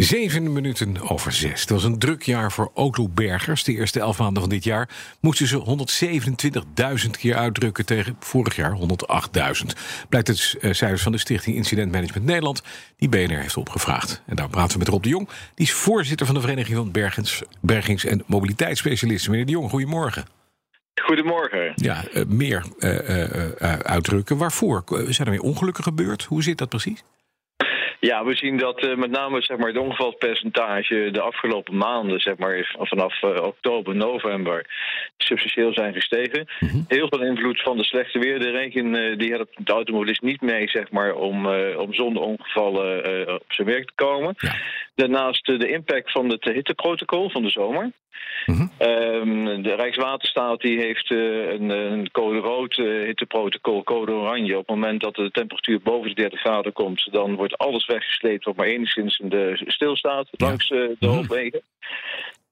Zeven minuten over zes. Het was een druk jaar voor autobergers. De eerste elf maanden van dit jaar moesten ze 127.000 keer uitdrukken tegen vorig jaar 108.000. Blijkt uit eh, cijfers van de Stichting Incident Management Nederland, die BNR heeft opgevraagd. En daar praten we met Rob de Jong, die is voorzitter van de Vereniging van Bergens, Bergings- en Mobiliteitsspecialisten. Meneer de Jong, goedemorgen. Goedemorgen. Ja, uh, meer uh, uitdrukken. Waarvoor? Zijn er weer ongelukken gebeurd? Hoe zit dat precies? Ja, we zien dat uh, met name zeg maar, het ongevalpercentage de afgelopen maanden, zeg maar, vanaf uh, oktober, november, substantieel zijn gestegen. Mm -hmm. Heel veel invloed van de slechte weer. De regen uh, die helpt de automobilist niet mee zeg maar, om, om zonder ongevallen op zijn werk te komen. Ja. Daarnaast de impact van het hitteprotocol van de zomer. Mm -hmm. um, de Rijkswaterstaat die heeft uh, een, een, code rood uh, hitteprotocol, code oranje. Op het moment dat de temperatuur boven de 30 graden komt, dan wordt alles weggesleept wat maar enigszins in de stilstaat langs de hoofdwegen.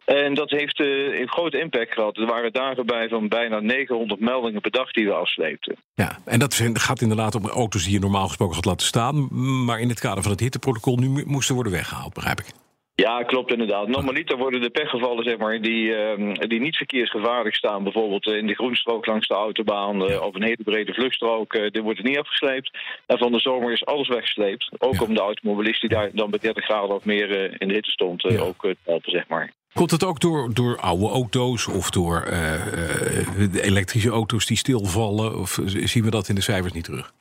En dat heeft uh, een grote impact gehad. Er waren dagen bij van bijna 900 meldingen per dag die we afsleepten. Ja, en dat gaat inderdaad om auto's die je normaal gesproken had laten staan. Maar in het kader van het hitteprotocol nu moesten worden weggehaald, begrijp ik. Ja, klopt inderdaad. Normaliter worden de pechgevallen zeg maar, die, uh, die niet verkeersgevaarlijk staan, bijvoorbeeld in de groenstrook langs de autobaan uh, of een hele brede vluchtstrook, uh, die wordt niet afgesleept. En van de zomer is alles weggesleept. Ook ja. om de automobilist die daar dan bij 30 graden of meer in de hitte stond, ja. ook te helpen, zeg maar. Komt het ook door, door oude auto's of door de elektrische auto's die stilvallen? Of zien we dat in de cijfers niet terug?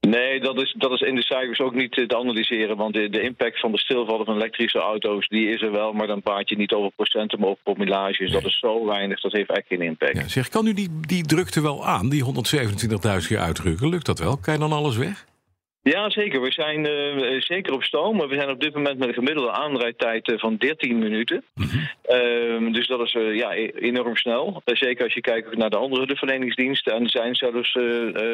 Nee, dat is, dat is in de cijfers ook niet te analyseren. Want de, de impact van de stilvallen van elektrische auto's, die is er wel. Maar dan praat je niet over procenten, maar over promillage. Nee. Dat is zo weinig, dat heeft echt geen impact. Ja, zeg, kan u die, die drukte wel aan, die 127.000 keer uitdrukken? Lukt dat wel? Kan je dan alles weg? Ja, zeker. We zijn uh, zeker op stoom. We zijn op dit moment met een gemiddelde aanrijdtijd uh, van 13 minuten. Mm -hmm. uh, dus dat is ja, enorm snel. zeker als je kijkt naar de andere hulpverleningsdiensten. En er zijn zelfs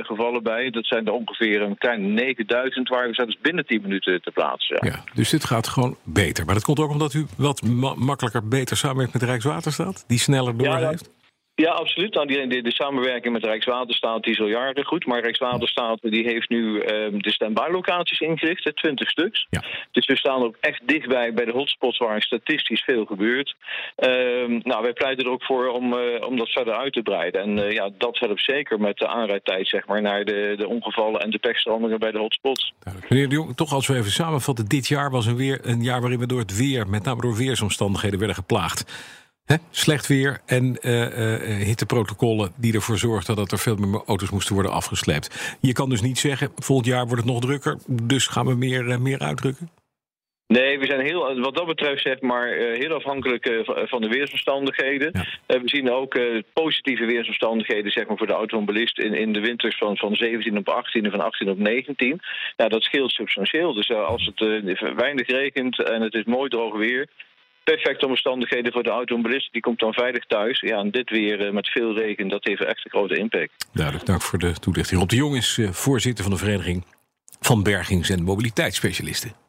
gevallen bij. Dat zijn er ongeveer een kleine 9000 waar we zelfs binnen 10 minuten te plaatsen. Ja. ja. dus dit gaat gewoon beter. Maar dat komt ook omdat u wat ma makkelijker, beter samenwerkt met Rijkswaterstaat? Die sneller doorheeft? Ja, ja, absoluut. Nou, die, de, de, samenwerking met Rijkswaterstaat die is al jaren goed. Maar Rijkswaterstaat die heeft nu um, de stand-by-locaties ingericht, 20 stuks. Ja. Dus we staan ook echt dichtbij bij de hotspots waar statistisch veel gebeurt. Um, nou, wij pleiten er ook voor om, uh, om dat verder uit te breiden. En uh, ja, dat helpt zeker met de aanrijdtijd zeg maar, naar de, de ongevallen en de pechstrandingen bij de hotspots. Meneer de Jong, toch als we even samenvatten. Dit jaar was een, weer, een jaar waarin we door het weer, met name door weersomstandigheden, werden geplaagd. He, slecht weer en uh, uh, hitteprotocollen die ervoor zorgden dat er veel meer auto's moesten worden afgesleept. Je kan dus niet zeggen, volgend jaar wordt het nog drukker, dus gaan we meer, uh, meer uitdrukken? Nee, we zijn heel, wat dat betreft zeg maar, heel afhankelijk van de weersomstandigheden. Ja. we zien ook positieve weersomstandigheden zeg maar, voor de automobilist in, in de winters van, van 17 op 18 en van 18 op 19. Ja, dat scheelt substantieel. Dus als het weinig regent en het is mooi droog weer, perfecte omstandigheden voor de automobilist. Die komt dan veilig thuis. Ja, en dit weer uh, met veel regen, dat heeft echt een grote impact. Duidelijk, dank voor de toelichting. Rob de Jong is uh, voorzitter van de Vereniging van Bergings- en Mobiliteitsspecialisten.